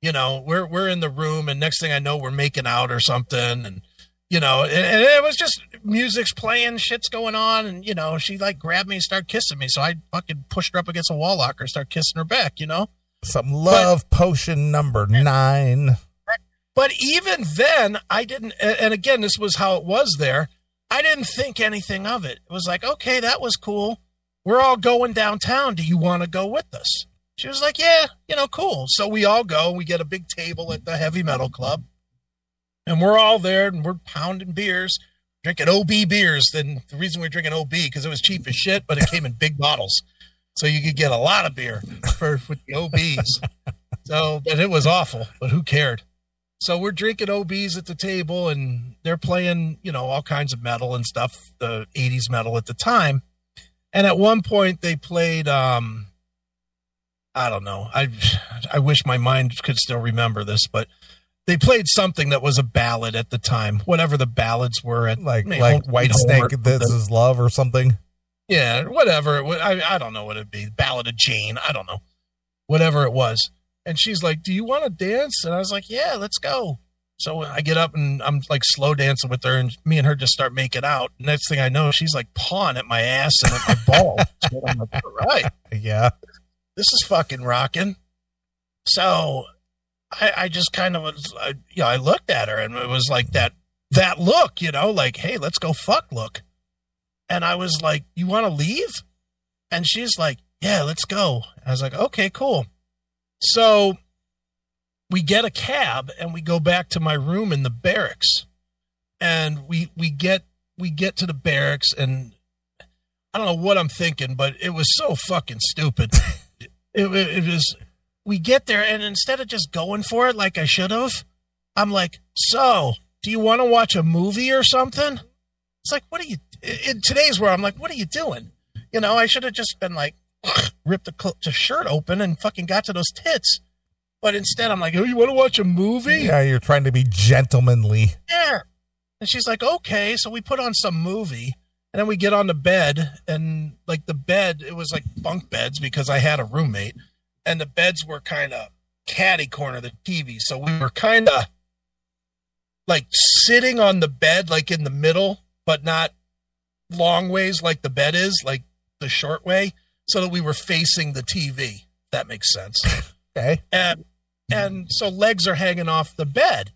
Speaker 2: You know, we're we're in the room, and next thing I know, we're making out or something, and you know, and, and it was just music's playing, shit's going on, and you know, she like grabbed me and started kissing me, so I fucking pushed her up against a wall locker, started kissing her back, you know.
Speaker 1: Some love but, potion number nine.
Speaker 2: But even then, I didn't. And again, this was how it was there. I didn't think anything of it. It was like, okay, that was cool. We're all going downtown. Do you want to go with us? She was like, Yeah, you know, cool. So we all go, we get a big table at the heavy metal club, and we're all there and we're pounding beers, drinking OB beers. Then the reason we're drinking OB because it was cheap as shit, but it came in big bottles. So you could get a lot of beer for with the OBs. So, but it was awful, but who cared? So we're drinking OBs at the table and they're playing, you know, all kinds of metal and stuff, the 80s metal at the time. And at one point they played um I don't know. I I wish my mind could still remember this, but they played something that was a ballad at the time, whatever the ballads were at
Speaker 1: like like Whitesnake, This Is Love or something.
Speaker 2: Yeah, whatever. I I don't know what it'd be. Ballad of Jane. I don't know. Whatever it was. And she's like, "Do you want to dance?" And I was like, "Yeah, let's go." So I get up and I'm like slow dancing with her, and me and her just start making out. Next thing I know, she's like pawing at my ass and at my balls. (laughs) I'm like, "All right,
Speaker 1: yeah."
Speaker 2: this is fucking rocking. So I, I just kind of was, I, you know, I looked at her and it was like that, that look, you know, like, hey, let's go fuck look. And I was like, you want to leave? And she's like, yeah, let's go. I was like, okay, cool. So we get a cab and we go back to my room in the barracks. And we, we get, we get to the barracks and I don't know what I'm thinking, but it was so fucking stupid. (laughs) It, it, was, we get there, and instead of just going for it like I should have, I'm like, so do you want to watch a movie or something? It's like, what are you, in today's world, I'm like, what are you doing? You know, I should have just been like, (sniffs) ripped the, cl- the shirt open and fucking got to those tits. But instead, I'm like, oh, you want to watch a movie?
Speaker 1: Yeah, you're trying to be gentlemanly.
Speaker 2: Yeah. And she's like, okay. So we put on some movie. And then we get on the bed, and like the bed, it was like bunk beds because I had a roommate, and the beds were kind of catty corner the TV. So we were kind of like sitting on the bed, like in the middle, but not long ways like the bed is, like the short way, so that we were facing the TV. That makes sense. (laughs)
Speaker 1: Okay.
Speaker 2: and and so legs are hanging off the bed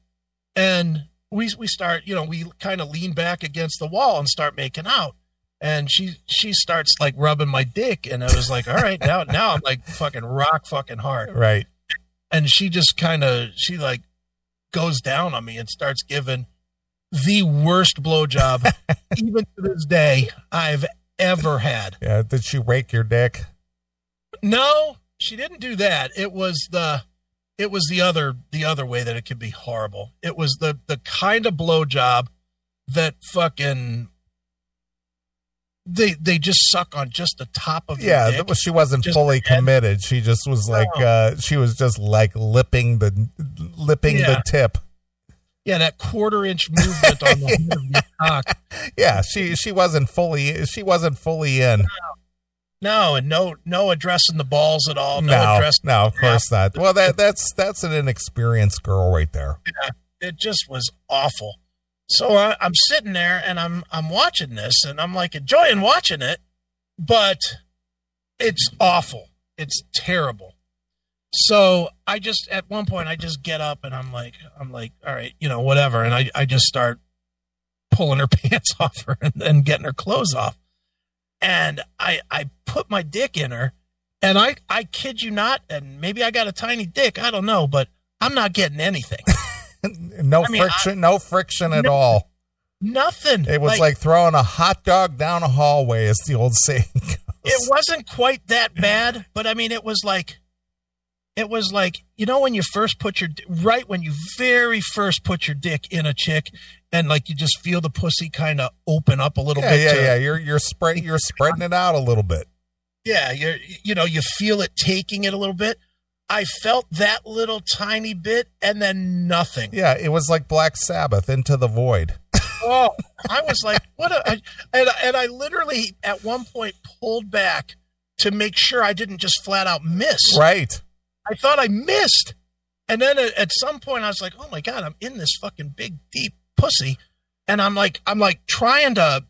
Speaker 2: and we we start you know we kind of lean back against the wall and start making out and she she starts like rubbing my dick and i was like all right now now i'm like fucking rock fucking hard
Speaker 1: Right.
Speaker 2: and she just kind of she like goes down on me and starts giving the worst blowjob (laughs) even to this day i've ever had
Speaker 1: Yeah. Did she rake your dick?
Speaker 2: No, she didn't do that. It was the it was the other the other way that it could be horrible. It was the the kind of blowjob that fucking they they just suck on just the top of
Speaker 1: Yeah.
Speaker 2: dick.
Speaker 1: she wasn't fully committed. She just was like,
Speaker 2: No.
Speaker 1: uh, she was just like lipping the, lipping
Speaker 2: Yeah.
Speaker 1: the tip.
Speaker 2: yeah, that quarter inch movement on the head of cock. (laughs)
Speaker 1: Yeah. She, she wasn't fully, she wasn't fully in.
Speaker 2: No, and no no addressing the balls at all. No,
Speaker 1: No,
Speaker 2: addressing
Speaker 1: no, of course not. Well, that, that's, that's an inexperienced girl right there.
Speaker 2: it just was awful. So I, I'm sitting there and I'm I'm watching this and I'm like enjoying watching it, but it's awful. It's terrible. So I just at one point I just get up and I'm like I'm like all right you know whatever and I I just start pulling her (laughs) pants off her and then getting her clothes off, and I I put my dick in her and I I kid you not and maybe I got a tiny dick I don't know but I'm not getting anything. (laughs) (laughs)
Speaker 1: no
Speaker 2: I mean,
Speaker 1: friction, no friction at
Speaker 2: No.
Speaker 1: all.
Speaker 2: Nothing.
Speaker 1: It was like, throwing a hot dog down a hallway, as the old saying (laughs) goes.
Speaker 2: it wasn't quite that bad, but I mean, it was like, it was like, you know, when you first put your, right when you very first put your dick in a chick and like you just feel the pussy kind of open up a little
Speaker 1: yeah,
Speaker 2: bit.
Speaker 1: yeah,
Speaker 2: to-
Speaker 1: yeah. You're you're spread you're spreading it out a little bit.
Speaker 2: Yeah. You're, you know, you feel it taking it a little bit. I felt that little tiny bit and then nothing.
Speaker 1: Yeah, it was like Black Sabbath into the void.
Speaker 2: Oh, (laughs) I was like, what a, I, and, and I literally at one point pulled back to make sure I didn't just flat out miss.
Speaker 1: Right.
Speaker 2: I thought I missed. And then at, at some point I was like, oh my God, I'm in this fucking big, deep pussy. And I'm like, I'm like trying to,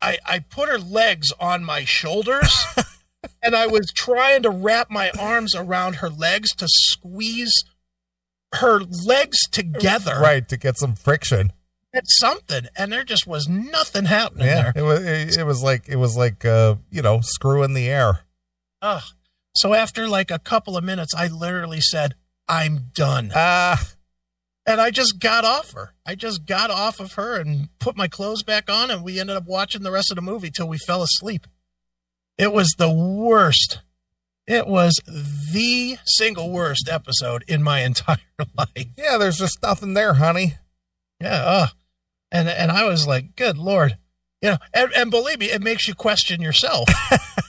Speaker 2: I, I put her legs on my shoulders (laughs) and I was trying to wrap my arms around her legs to squeeze her legs together
Speaker 1: Right, to get some friction.
Speaker 2: at something. And there just was nothing happening
Speaker 1: Yeah.
Speaker 2: there.
Speaker 1: It was it, it was like it was like uh, you know, screw in the air.
Speaker 2: Ugh. So after like a couple of minutes, I literally said, I'm done.
Speaker 1: Ah,
Speaker 2: And I just got off her. I just got off of her and put my clothes back on, and we ended up watching the rest of the movie till we fell asleep. It was the worst. It was the single worst episode in my (laughs) entire life.
Speaker 1: yeah, there's just nothing there, honey.
Speaker 2: Yeah. Uh, and and I was like, good lord, you know. And, and believe me, it makes you question yourself.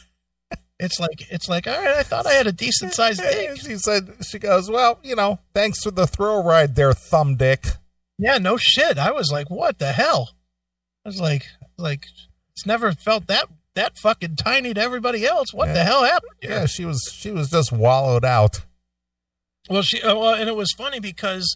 Speaker 2: (laughs) it's like it's like, all right, I thought I had a decent sized dick.
Speaker 1: She said she goes, Well, you know, thanks for the thrill ride there, thumb dick.
Speaker 2: Yeah, no shit. I was like, what the hell? I was like, like it's never felt that that fucking tiny to everybody else. What
Speaker 1: Yeah.
Speaker 2: the hell happened? Here?
Speaker 1: Yeah, she was she was just wallowed out.
Speaker 2: Well, she uh, well, and it was funny because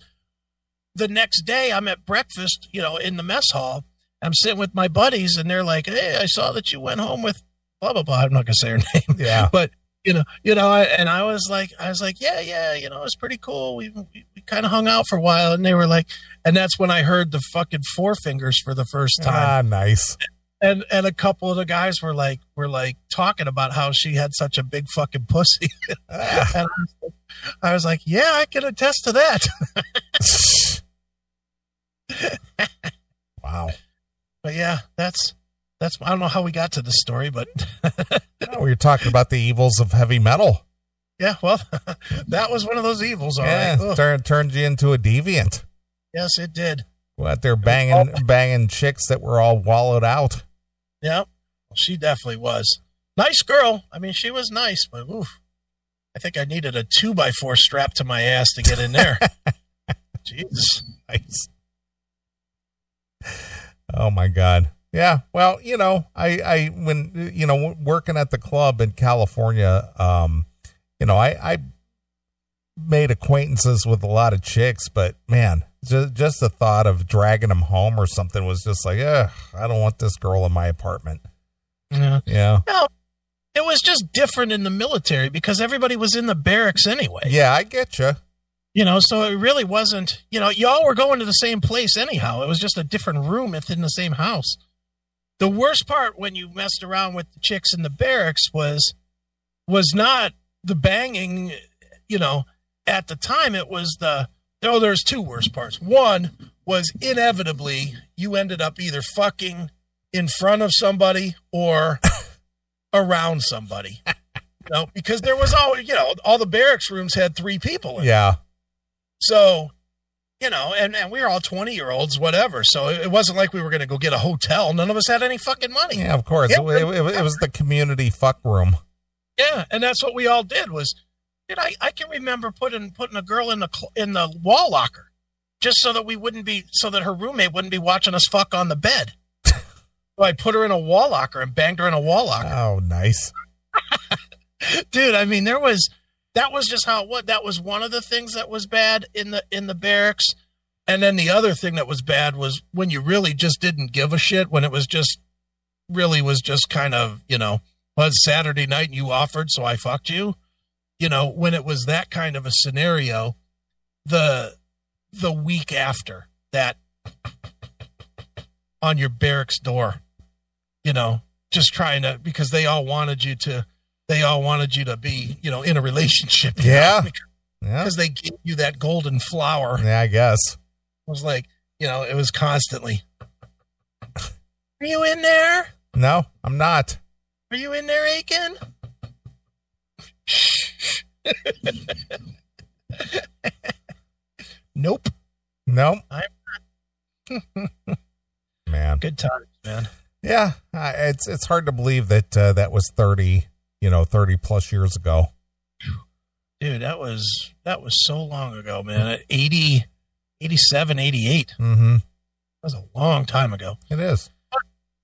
Speaker 2: the next day I'm at breakfast, you know, in the mess hall. I'm sitting with my buddies, and they're like, "Hey, I saw that you went home with blah blah blah." I'm not gonna say her (laughs) name,
Speaker 1: Yeah.
Speaker 2: but you know, you know, I, and I was like, I was like, yeah, yeah, you know, it's pretty cool. We we, we kind of hung out for a while, and they were like, and that's when I heard the fucking four fingers for the first time.
Speaker 1: Ah, nice.
Speaker 2: And and a couple of the guys were like were like talking about how she had such a big fucking pussy (laughs) and I was, like, I was like yeah i can attest to that
Speaker 1: wow. (laughs)
Speaker 2: but yeah that's that's i don't know how we got to this story but (laughs)
Speaker 1: we were talking about the evils of heavy metal.
Speaker 2: yeah well that was one of those evils all
Speaker 1: yeah,
Speaker 2: right.
Speaker 1: Turn, turned you into a deviant.
Speaker 2: yes it did
Speaker 1: Go out there banging banging chicks that were all wallowed out.
Speaker 2: Yeah she definitely was nice girl i mean she was nice but oof, i think i needed a two by four strapped to my ass to get in there (laughs) jesus
Speaker 1: Nice. Oh my God. Yeah. Well, you know, I, I, when, you know, working at the club in California, um, you know, I, I, made acquaintances with a lot of chicks, but man, just just the thought of dragging them home or something was just like, ugh, I don't want this girl in my apartment.
Speaker 2: Yeah.
Speaker 1: Yeah.
Speaker 2: Well, it was just different in the military because everybody was in the barracks anyway.
Speaker 1: Yeah, I get you.
Speaker 2: You know, so it really wasn't, you know, y'all were going to the same place anyhow. It was just a different room within the same house. The worst part when you messed around with the chicks in the barracks was was not the banging, you know, at the time it was the oh there's two worst parts. One was inevitably you ended up either fucking in front of somebody or (laughs) around somebody. You know, because there was all you know, all the barracks rooms had three people in.
Speaker 1: Yeah.
Speaker 2: So, you know, and, and we were all 20 year olds, whatever. So it, it wasn't like we were going to go get a hotel. None of us had any fucking money.
Speaker 1: Yeah, of course.
Speaker 2: Yeah.
Speaker 1: It, it- it was the community fuck room.
Speaker 2: Yeah, and that's what we all did was, dude, I, I can remember putting putting a girl in the in the wall locker, just so that we wouldn't be so that her roommate wouldn't be watching us fuck on the bed. (laughs) so I put her in a wall locker and banged her in a wall locker,
Speaker 1: Oh, nice. (laughs)
Speaker 2: dude. I mean, there was that was just how it was. That was one of the things that was bad in the in the barracks, and then the other thing that was bad was when you really just didn't give a shit when it was just really was just kind of you know was Saturday night and you offered, so I fucked you. You know, when it was that kind of a scenario, the the week after that on your barracks door, you know, just trying to because they all wanted you to they all wanted you to be, you know, in a relationship. (laughs)
Speaker 1: Yeah.
Speaker 2: know,
Speaker 1: Yeah.
Speaker 2: Because they gave you that golden flower.
Speaker 1: Yeah, I guess.
Speaker 2: It was like, you know, it was constantly. Are you in there?
Speaker 1: No, I'm not.
Speaker 2: Are you in there, Aiken? (laughs) nope.
Speaker 1: No.
Speaker 2: I'm- (laughs)
Speaker 1: Man.
Speaker 2: Good times, man.
Speaker 1: Yeah, it's it's hard to believe that uh, that was 30, you know, 30 plus years ago.
Speaker 2: Dude, that was that was so long ago, man. At 80, 87, 88. That
Speaker 1: Mhm.
Speaker 2: was a long time ago.
Speaker 1: It is.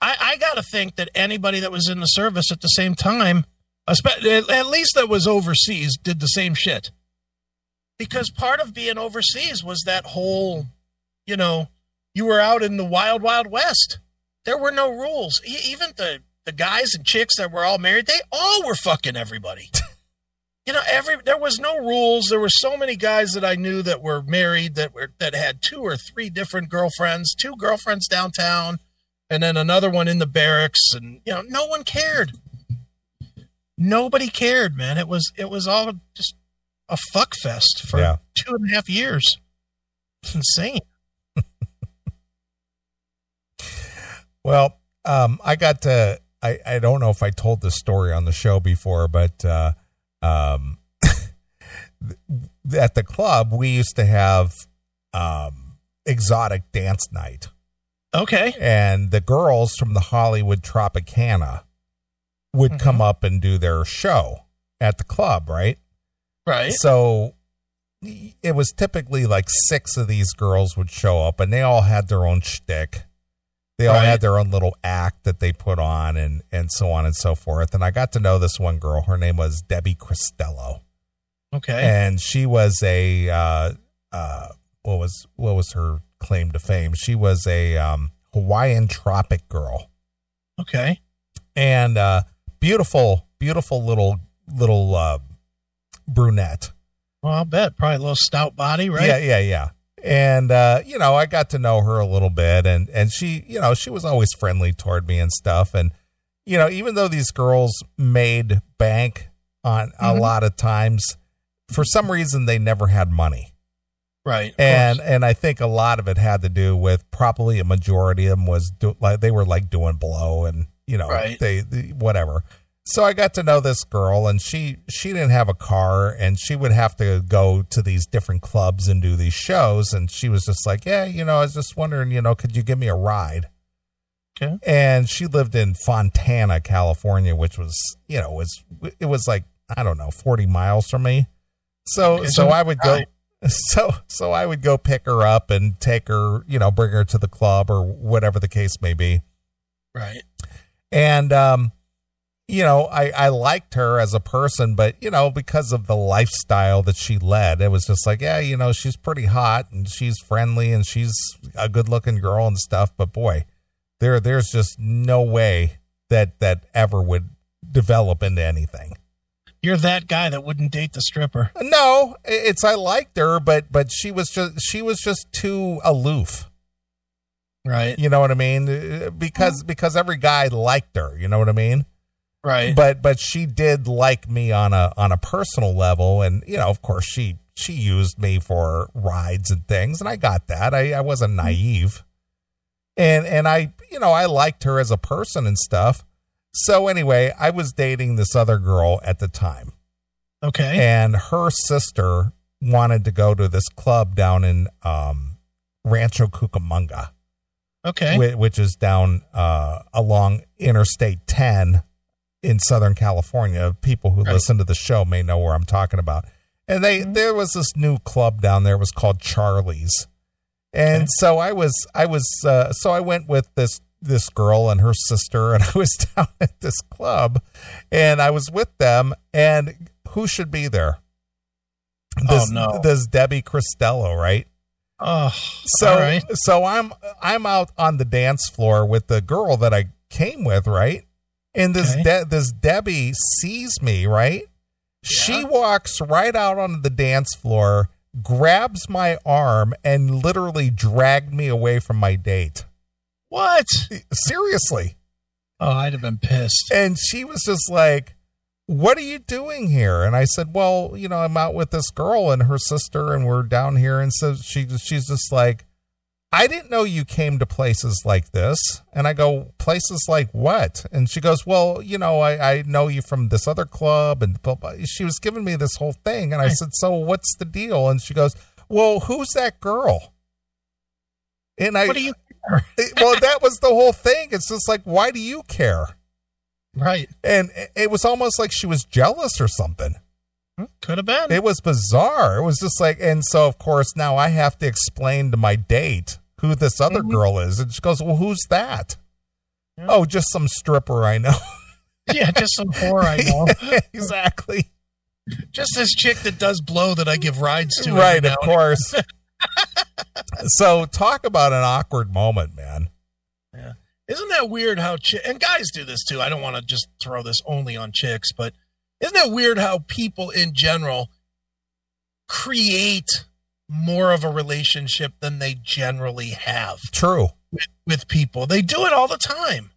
Speaker 2: I, I got to think that anybody that was in the service at the same time, at least that was overseas, did the same shit. Because part of being overseas was that whole, you know, you were out in the wild, wild west. There were no rules. Even the the guys and chicks that were all married, they all were fucking everybody. (laughs) you know, every there was no rules. There were so many guys that I knew that were married that were that had two or three different girlfriends, two girlfriends downtown and then another one in the barracks and you know no one cared nobody cared man it was it was all just a fuck fest for
Speaker 1: Yeah.
Speaker 2: two and a half years it's insane (laughs)
Speaker 1: Well, um, I got to. I, I don't know if I told this story on the show before, but uh, um, (laughs) at the club we used to have um, exotic dance night,
Speaker 2: okay
Speaker 1: and the girls from the Hollywood Tropicana would
Speaker 2: Mhm.
Speaker 1: come up and do their show at the club, right?
Speaker 2: right
Speaker 1: So it was typically like six of these girls would show up, and they all had their own shtick. They all
Speaker 2: Right.
Speaker 1: had their own little act that they put on, and and so on and so forth. And I got to know this one girl. Her name was Debbie Cristello,
Speaker 2: okay
Speaker 1: and she was a uh, uh, what was what was her claim to fame? She was a um, Hawaiian tropic girl
Speaker 2: okay
Speaker 1: and uh, beautiful, beautiful little little uh, brunette.
Speaker 2: well i'll bet probably a little stout body right
Speaker 1: Yeah, yeah, yeah. And uh, you know, I got to know her a little bit and and she, you know, she was always friendly toward me and stuff and you know, even though these girls made bank on a
Speaker 2: Mhm.
Speaker 1: lot of times, for some reason they never had money.
Speaker 2: right
Speaker 1: And
Speaker 2: course.
Speaker 1: and I think a lot of it had to do with probably a majority of them was do, like they were like doing blow and you know,
Speaker 2: Right.
Speaker 1: they, they whatever. So I got to know this girl and she she didn't have a car and she would have to go to these different clubs and do these shows and she was just like, "Yeah, you know, I was just wondering, you know, could you give me a ride?"
Speaker 2: Okay.
Speaker 1: And she lived in Fontana, California, which was, you know, was it was like, I don't know, 40 miles from me. So
Speaker 2: Okay,
Speaker 1: so
Speaker 2: so
Speaker 1: I would go (laughs) so so I would go pick her up and take her, you know, bring her to the club or whatever the case may be.
Speaker 2: right
Speaker 1: And um you know, I, I liked her as a person, but, you know, because of the lifestyle that she led, it was just like, yeah, you know, she's pretty hot and she's friendly and she's a good looking girl and stuff. But boy, there, there's just no way that that ever would develop into anything.
Speaker 2: You're that guy that wouldn't date the stripper.
Speaker 1: No, it's, I liked her, but, but she was just, she was just too aloof.
Speaker 2: Right.
Speaker 1: You know what I mean? Uh, because, mm-hmm. because every guy liked her. You know what I mean?
Speaker 2: Right.
Speaker 1: but but she did like me on a on a personal level and you know of course she she used me for rides and things and i got that i, I wasn't mm-hmm. naive and and i you know i liked her as a person and stuff so anyway i was dating this other girl at the time
Speaker 2: okay.
Speaker 1: and her sister wanted to go to this club down in um rancho cucamonga
Speaker 2: Okay.
Speaker 1: whi- which is down uh, along Interstate 10 in Southern California. People who
Speaker 2: Right.
Speaker 1: listen to the show may know where I'm talking about. And they
Speaker 2: Mhm.
Speaker 1: there was this new club down there. It was called Charlie's, and
Speaker 2: Okay.
Speaker 1: so I was I was uh, so I went with this this girl and her sister, (laughs) and I was down at this club, and I was with them. And who should be there? This,
Speaker 2: Oh, no.
Speaker 1: this Debbie Cristello, right?
Speaker 2: Oh.
Speaker 1: So
Speaker 2: right.
Speaker 1: so I'm I'm out on the dance floor with the girl that I came with, right? And this
Speaker 2: Okay.
Speaker 1: De- this Debbie sees me, right? She walks right out onto the dance floor, grabs my arm, and literally dragged me away from my date.
Speaker 2: What?
Speaker 1: Seriously.
Speaker 2: Oh, I'd have been pissed.
Speaker 1: And she was just like, What are you doing here? And I said, Well, you know, I'm out with this girl and her sister, and we're down here. And so she she's just like, I didn't know you came to places like this. And I go, Places like what? And she goes, Well, you know, I, I know you from this other club. And blah, blah. she was giving me this whole thing. And I said, So what's the deal? And she goes, Well, who's that girl? And I,
Speaker 2: What do you? (laughs)
Speaker 1: well, that was the whole thing. It's just like, why do you care?
Speaker 2: Right.
Speaker 1: and it was almost like she was jealous or something.
Speaker 2: Could have been.
Speaker 1: It was bizarre. It was just like, and so of course now I have to explain to my date who this other
Speaker 2: Mhm.
Speaker 1: girl is, and she goes, "Well, who's that?"
Speaker 2: Yeah.
Speaker 1: Oh, just some stripper I know. (laughs)
Speaker 2: yeah, just some whore I know. (laughs)
Speaker 1: exactly.
Speaker 2: just this chick that does blow that I give rides to.
Speaker 1: Right, of course. (laughs) so talk about an awkward moment, man.
Speaker 2: Isn't that weird how chi- and guys do this too? I don't want to just throw this only on chicks, but isn't it weird how people in general create more of a relationship than they generally have
Speaker 1: True.
Speaker 2: with, with people? They do it all the time.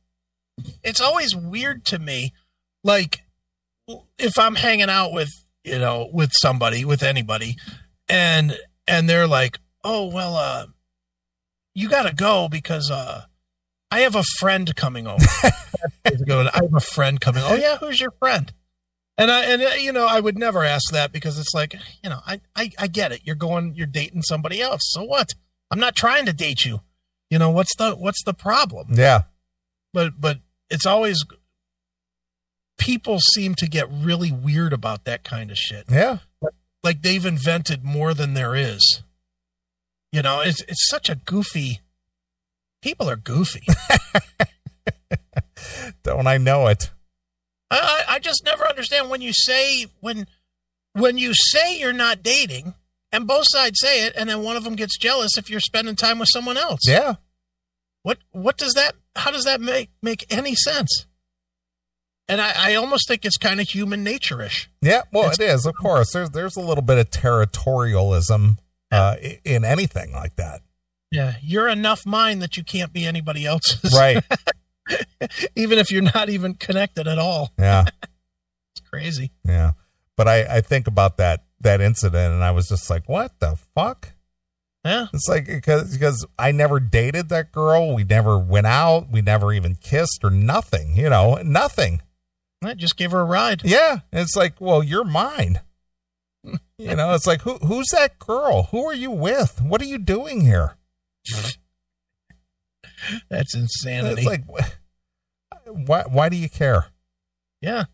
Speaker 2: It's always weird to me. Like if I'm hanging out with, you know, with somebody, with anybody, and and they're like, "Oh, well, uh you got to go because uh I have a friend coming over." (laughs) Ago, I have a friend coming. Oh yeah, who's your friend? And I and uh, you know I would never ask that because it's like you know I, I I get it. You're going you're dating somebody else. So what? I'm not trying to date you. You know what's the what's the problem?
Speaker 1: Yeah.
Speaker 2: But but it's always people seem to get really weird about that kind of shit.
Speaker 1: Yeah.
Speaker 2: Like they've invented more than there is. You know, it's it's such a goofy. People are goofy. (laughs)
Speaker 1: Don't I know it?
Speaker 2: I, I just never understand when you say when when you say you're not dating and both sides say it and then one of them gets jealous if you're spending time with someone else.
Speaker 1: Yeah.
Speaker 2: What what does that how does that make make any sense? And I, I almost think it's kind of human nature ish.
Speaker 1: Yeah, well,
Speaker 2: It's-
Speaker 1: it is. Of course, there's there's a little bit of territorialism uh, in anything like that,
Speaker 2: Yeah. You're enough mine that you can't be anybody else's.
Speaker 1: right? (laughs)
Speaker 2: even if you're not even connected at all.
Speaker 1: Yeah, (laughs)
Speaker 2: It's crazy.
Speaker 1: yeah. But I I think about that that incident, and I was just like, what the fuck?
Speaker 2: Yeah.
Speaker 1: It's like because because I never dated that girl. We never went out. We never even kissed or nothing. You know, nothing.
Speaker 2: I just gave her a ride.
Speaker 1: Yeah, it's like, well, you're mine. (laughs) You know, it's like who who's that girl? Who are you with? What are you doing here? (laughs)
Speaker 2: That's insanity.
Speaker 1: It's like, why why do you care?
Speaker 2: yeah.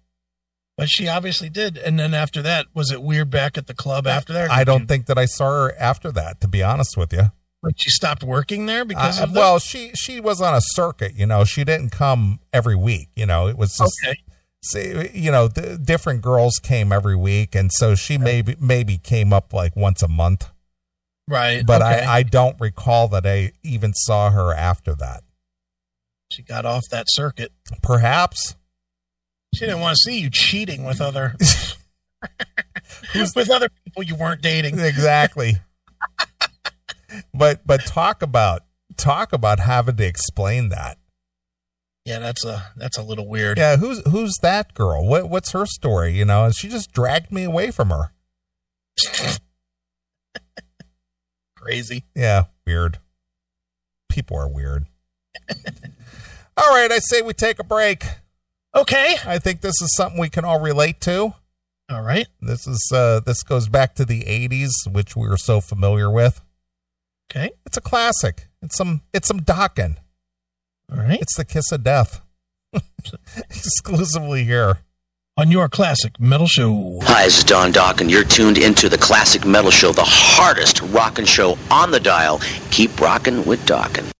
Speaker 2: But she obviously did. And then after that, was it weird back at the club after that?
Speaker 1: I don't
Speaker 2: you-
Speaker 1: think that I saw her after that. To be honest with you,
Speaker 2: like she stopped working there because
Speaker 1: Uh, well, she she was on a circuit. You know, she didn't come every week. You know, it was just
Speaker 2: okay.
Speaker 1: see, you know, different girls came every week, and so she maybe maybe came up like once a month.
Speaker 2: Right.
Speaker 1: But
Speaker 2: okay.
Speaker 1: I, I don't recall that I even saw her after that.
Speaker 2: she got off that circuit.
Speaker 1: Perhaps.
Speaker 2: She didn't want to see you cheating with other (laughs) (laughs) with other people you weren't dating.
Speaker 1: Exactly. (laughs) but but talk about talk about having to explain that.
Speaker 2: Yeah, that's a that's a little weird.
Speaker 1: Yeah, who's who's that girl? What what's her story? You know, and she just dragged me away from her.
Speaker 2: Crazy.
Speaker 1: Yeah, weird. People are weird. (laughs) all right, I say we take a break.
Speaker 2: Okay.
Speaker 1: I think this is something we can all relate to.
Speaker 2: All right.
Speaker 1: This is uh this goes back to the 80s, which we are so familiar with.
Speaker 2: Okay.
Speaker 1: It's a classic. It's some it's some Dokken.
Speaker 2: All right.
Speaker 1: It's the kiss of death. (laughs) Exclusively here.
Speaker 2: On your classic metal show.
Speaker 3: Hi, this is Don Dokken, and you're tuned into the Classic Metal Show, the hardest rockin' show on the dial. Keep rockin' with Dokken.